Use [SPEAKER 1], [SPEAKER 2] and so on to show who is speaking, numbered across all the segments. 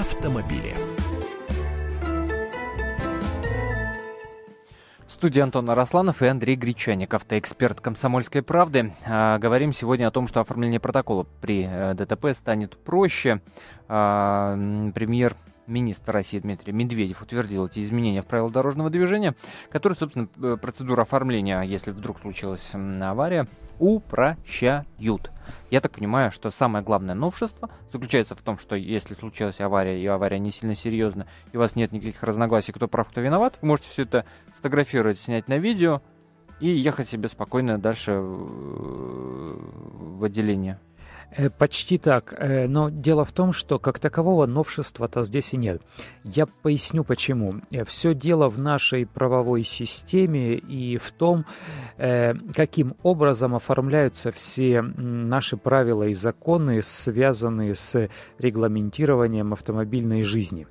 [SPEAKER 1] автомобили.
[SPEAKER 2] В студии Антон Арасланов и Андрей Гречаник, автоэксперт «Комсомольской правды». А, говорим сегодня о том, что оформление протокола при э, ДТП станет проще. А, премьер министр России Дмитрий Медведев утвердил эти изменения в правила дорожного движения, которые, собственно, э, процедуру оформления, если вдруг случилась авария, упрощают. Я так понимаю, что самое главное новшество заключается в том, что если случилась авария, и авария не сильно серьезна, и у вас нет никаких разногласий, кто прав, кто виноват, вы можете все это сфотографировать, снять на видео и ехать себе спокойно дальше в отделение.
[SPEAKER 3] Э, почти так. Э, но дело в том, что как такового новшества-то здесь и нет. Я поясню почему. Э, Все дело в нашей правовой системе и в том, каким образом оформляются все наши правила и законы, связанные с регламентированием автомобильной жизни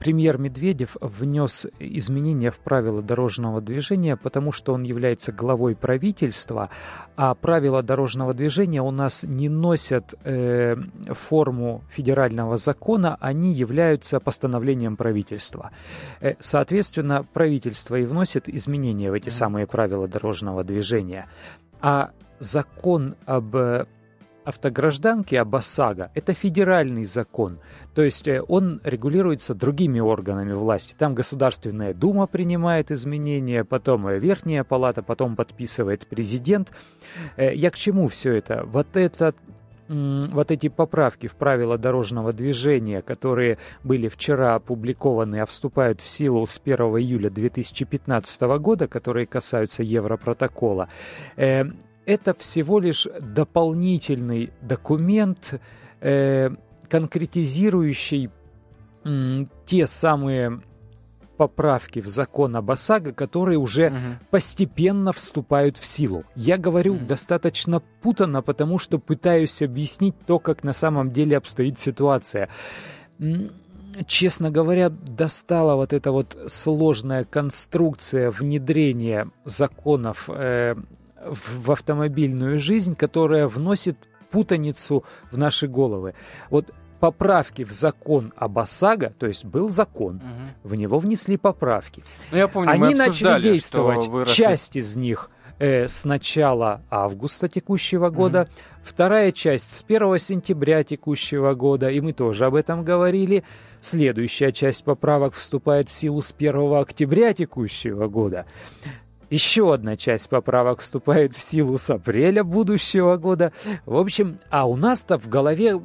[SPEAKER 3] премьер Медведев внес изменения в правила дорожного движения, потому что он является главой правительства, а правила дорожного движения у нас не носят э, форму федерального закона, они являются постановлением правительства. Э, соответственно, правительство и вносит изменения в эти самые правила дорожного движения. А закон об автогражданки, об ОСАГО, это федеральный закон. То есть э, он регулируется другими органами власти. Там Государственная Дума принимает изменения, потом э, Верхняя Палата, потом подписывает президент. Э, я к чему все это? Вот это вот эти поправки в правила дорожного движения, которые были вчера опубликованы, а вступают в силу с 1 июля 2015 года, которые касаются Европротокола, это всего лишь дополнительный документ, э, конкретизирующий э, те самые поправки в закон об ОСАГО, которые уже угу. постепенно вступают в силу. Я говорю угу. достаточно путанно, потому что пытаюсь объяснить то, как на самом деле обстоит ситуация. Честно говоря, достала вот эта вот сложная конструкция внедрения законов э, в автомобильную жизнь, которая вносит путаницу в наши головы. Вот поправки в закон об ОСАГО, то есть был закон, угу. в него внесли поправки.
[SPEAKER 2] Ну, я помню,
[SPEAKER 3] Они начали действовать, выросли... часть из них э, с начала августа текущего года, угу. вторая часть с 1 сентября текущего года, и мы тоже об этом говорили. Следующая часть поправок вступает в силу с 1 октября текущего года. Еще одна часть поправок вступает в силу с апреля будущего года. В общем, а у нас-то в голове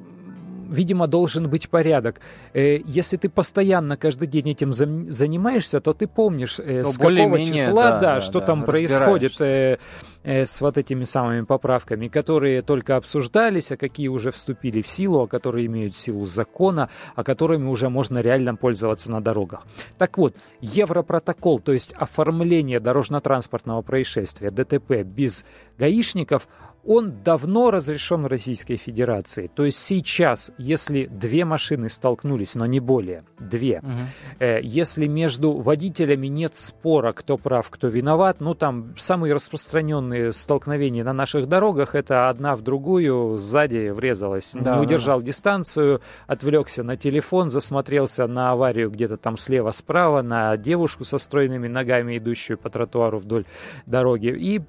[SPEAKER 3] видимо, должен быть порядок. Э, если ты постоянно каждый день этим занимаешься, то ты помнишь, э, то с какого числа, да, да, что да, там происходит э, с вот этими самыми поправками, которые только обсуждались, а какие уже вступили в силу, а которые имеют силу закона, а которыми уже можно реально пользоваться на дорогах. Так вот, Европротокол, то есть оформление дорожно-транспортного происшествия, ДТП без гаишников – он давно разрешен в Российской Федерации. То есть сейчас, если две машины столкнулись, но не более, две, угу. э, если между водителями нет спора, кто прав, кто виноват, ну там самые распространенные столкновения на наших дорогах, это одна в другую сзади врезалась, да, не удержал да. дистанцию, отвлекся на телефон, засмотрелся на аварию где-то там слева-справа, на девушку со стройными ногами, идущую по тротуару вдоль дороги, и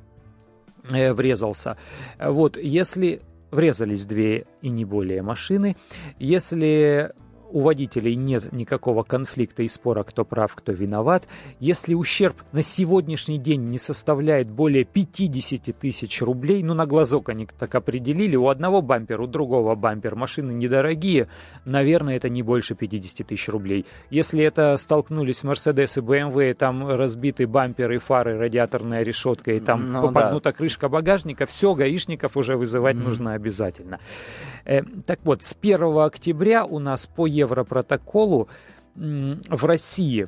[SPEAKER 3] врезался. Вот, если врезались две и не более машины, если у водителей нет никакого конфликта и спора, кто прав, кто виноват. Если ущерб на сегодняшний день не составляет более 50 тысяч рублей, ну, на глазок они так определили, у одного бампера, у другого бампер, машины недорогие, наверное, это не больше 50 тысяч рублей. Если это столкнулись Mercedes и BMW, там разбиты бамперы, фары, радиаторная решетка, и там ну, погнута да. крышка багажника, все, гаишников уже вызывать mm-hmm. нужно обязательно. Э, так вот, с 1 октября у нас по Европротоколу в России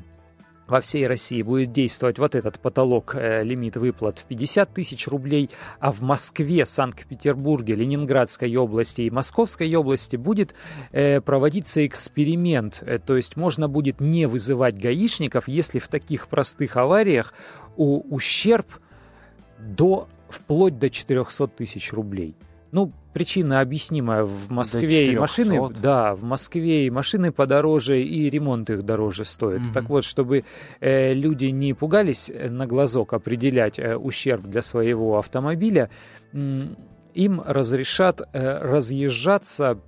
[SPEAKER 3] во всей России будет действовать вот этот потолок, э, лимит выплат в 50 тысяч рублей, а в Москве, Санкт-Петербурге, Ленинградской области и Московской области будет э, проводиться эксперимент. Э, то есть можно будет не вызывать гаишников, если в таких простых авариях у, ущерб до, вплоть до 400 тысяч рублей. Ну, причина объяснимая. В Москве и машины, да, в Москве и машины подороже, и ремонт их дороже стоит. Угу. Так вот, чтобы э, люди не пугались э, на глазок определять э, ущерб для своего автомобиля, э, им разрешат э, разъезжаться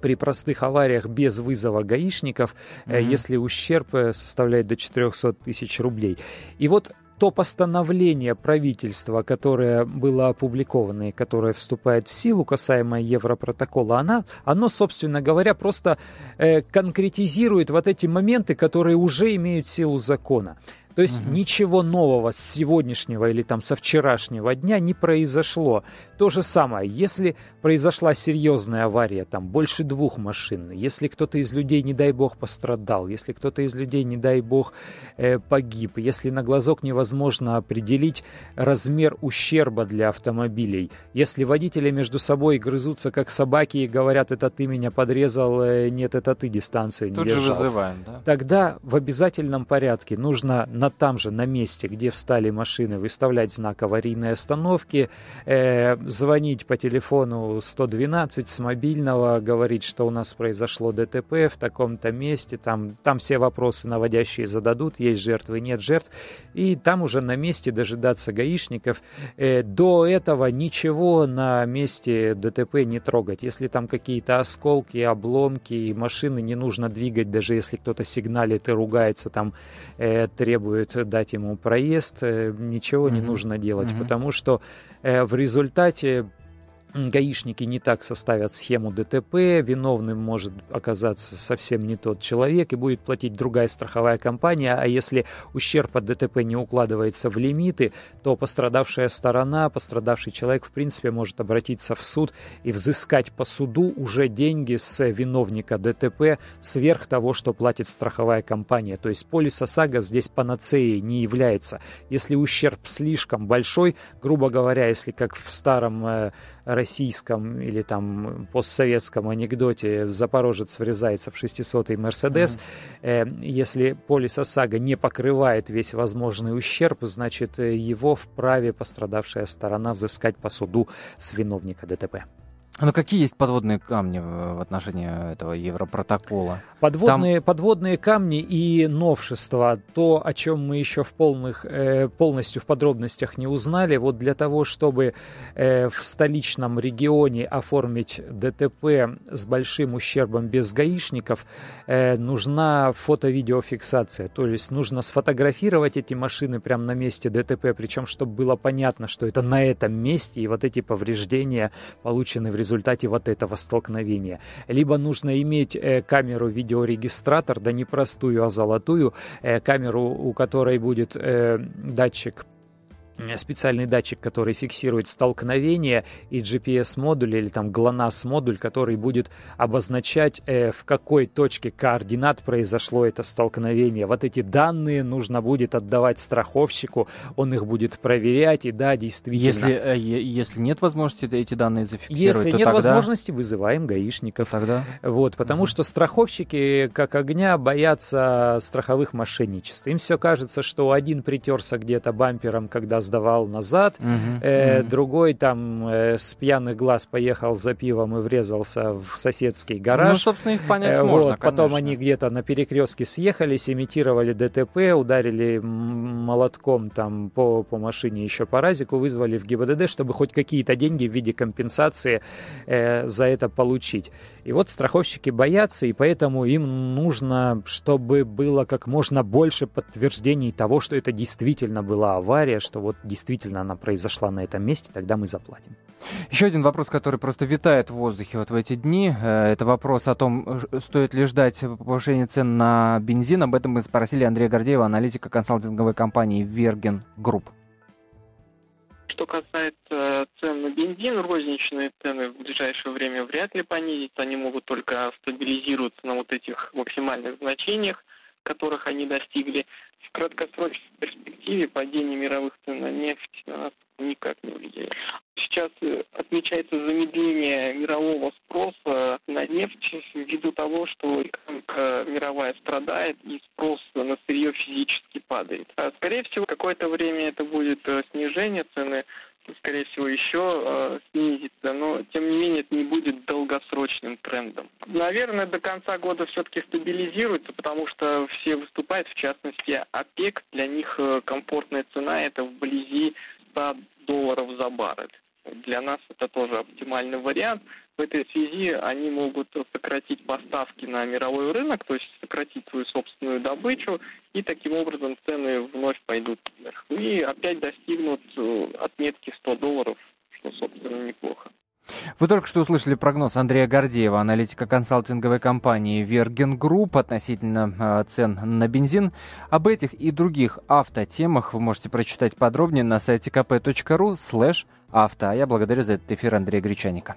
[SPEAKER 3] при простых авариях без вызова гаишников, mm-hmm. если ущерб э, составляет до 400 тысяч рублей. И вот то постановление правительства, которое было опубликовано и которое вступает в силу касаемо Европротокола, она, оно, собственно говоря, просто э, конкретизирует вот эти моменты, которые уже имеют силу закона. То есть угу. ничего нового с сегодняшнего или там со вчерашнего дня не произошло. То же самое, если произошла серьезная авария, там больше двух машин, если кто-то из людей, не дай бог, пострадал, если кто-то из людей, не дай бог, э, погиб, если на глазок невозможно определить размер ущерба для автомобилей, если водители между собой грызутся как собаки и говорят, это ты меня подрезал, э, нет, это ты дистанцию не Тут держал.
[SPEAKER 2] же вызываем, да?
[SPEAKER 3] Тогда в обязательном порядке нужно на там же, на месте, где встали машины, выставлять знак аварийной остановки, э, звонить по телефону 112 с мобильного, говорить, что у нас произошло ДТП в таком-то месте, там, там все вопросы наводящие зададут, есть жертвы, нет жертв, и там уже на месте дожидаться гаишников. Э, до этого ничего на месте ДТП не трогать. Если там какие-то осколки, обломки, машины не нужно двигать, даже если кто-то сигналит и ругается, там э, требует дать ему проезд, э, ничего mm-hmm. не нужно делать, mm-hmm. потому что э, в результате гаишники не так составят схему ДТП, виновным может оказаться совсем не тот человек и будет платить другая страховая компания, а если ущерб от ДТП не укладывается в лимиты, то пострадавшая сторона, пострадавший человек в принципе может обратиться в суд и взыскать по суду уже деньги с виновника ДТП сверх того, что платит страховая компания. То есть полис ОСАГО здесь панацеей не является. Если ущерб слишком большой, грубо говоря, если как в старом э, российском или там постсоветском анекдоте Запорожец врезается в 600-й Мерседес, mm-hmm. если полис ОСАГО не покрывает весь возможный ущерб, значит э, его вправе пострадавшая сторона взыскать по суду с виновника ДТП.
[SPEAKER 2] Ну какие есть подводные камни в отношении этого Европротокола?
[SPEAKER 3] Подводные, Там... подводные камни и новшества, то, о чем мы еще в полных, э, полностью в подробностях не узнали, вот для того, чтобы э, в столичном регионе оформить ДТП с большим ущербом без гаишников, э, нужна фото-видеофиксация, то есть нужно сфотографировать эти машины прямо на месте ДТП, причем чтобы было понятно, что это на этом месте, и вот эти повреждения получены в результате результате вот этого столкновения. Либо нужно иметь э, камеру видеорегистратор, да не простую, а золотую, э, камеру, у которой будет э, датчик специальный датчик, который фиксирует столкновение, и GPS-модуль или там GLONASS-модуль, который будет обозначать, э, в какой точке координат произошло это столкновение. Вот эти данные нужно будет отдавать страховщику, он их будет проверять, и да, действительно.
[SPEAKER 2] Если, э, если нет возможности эти данные зафиксировать,
[SPEAKER 3] Если нет тогда... возможности, вызываем гаишников.
[SPEAKER 2] Тогда?
[SPEAKER 3] Вот, потому угу. что страховщики, как огня, боятся страховых мошенничеств. Им все кажется, что один притерся где-то бампером, когда сдавал назад, угу, э, угу. другой там э, с пьяных глаз поехал за пивом и врезался в соседский гараж. Ну,
[SPEAKER 2] собственно, их понять э, можно, вот,
[SPEAKER 3] Потом они где-то на перекрестке съехались, имитировали ДТП, ударили молотком там по, по машине еще по разику, вызвали в ГИБДД, чтобы хоть какие-то деньги в виде компенсации э, за это получить. И вот страховщики боятся, и поэтому им нужно, чтобы было как можно больше подтверждений того, что это действительно была авария, что вот действительно она произошла на этом месте, тогда мы заплатим.
[SPEAKER 2] Еще один вопрос, который просто витает в воздухе вот в эти дни, э, это вопрос о том, стоит ли ждать повышения цен на бензин. Об этом мы спросили Андрея Гордеева, аналитика консалтинговой компании Верген Групп.
[SPEAKER 1] Что касается цен на бензин, розничные цены в ближайшее время вряд ли понизятся, они могут только стабилизироваться на вот этих максимальных значениях, которых они достигли. В краткосрочной перспективе падение мировых цен на нефть на нас никак не влияет. Сейчас э, отмечается замедление мирового спроса на нефть ввиду того, что экономика мировая страдает и спрос на сырье физически падает. А, скорее всего, какое-то время это будет э, снижение цены, скорее всего, еще э, снизится инфляция, но тем не менее это не будет долгосрочным трендом. Наверное, до конца года все-таки стабилизируется, потому что все выступают, в частности, ОПЕК, для них э, комфортная цена это вблизи 100 долларов за баррель. Для нас это тоже оптимальный вариант. В этой связи они могут сократить поставки на мировой рынок, то есть сократить свою собственную добычу, и таким образом цены вновь пойдут вверх. И опять достигнут э, отметки 100 долларов, что, собственно, неплохо.
[SPEAKER 2] Вы только что услышали прогноз Андрея Гордеева, аналитика консалтинговой компании Верген Групп относительно э, цен на бензин. Об этих и других автотемах вы можете прочитать подробнее на сайте kp.ru слэш авто. А я благодарю за этот эфир Андрея Гречаника.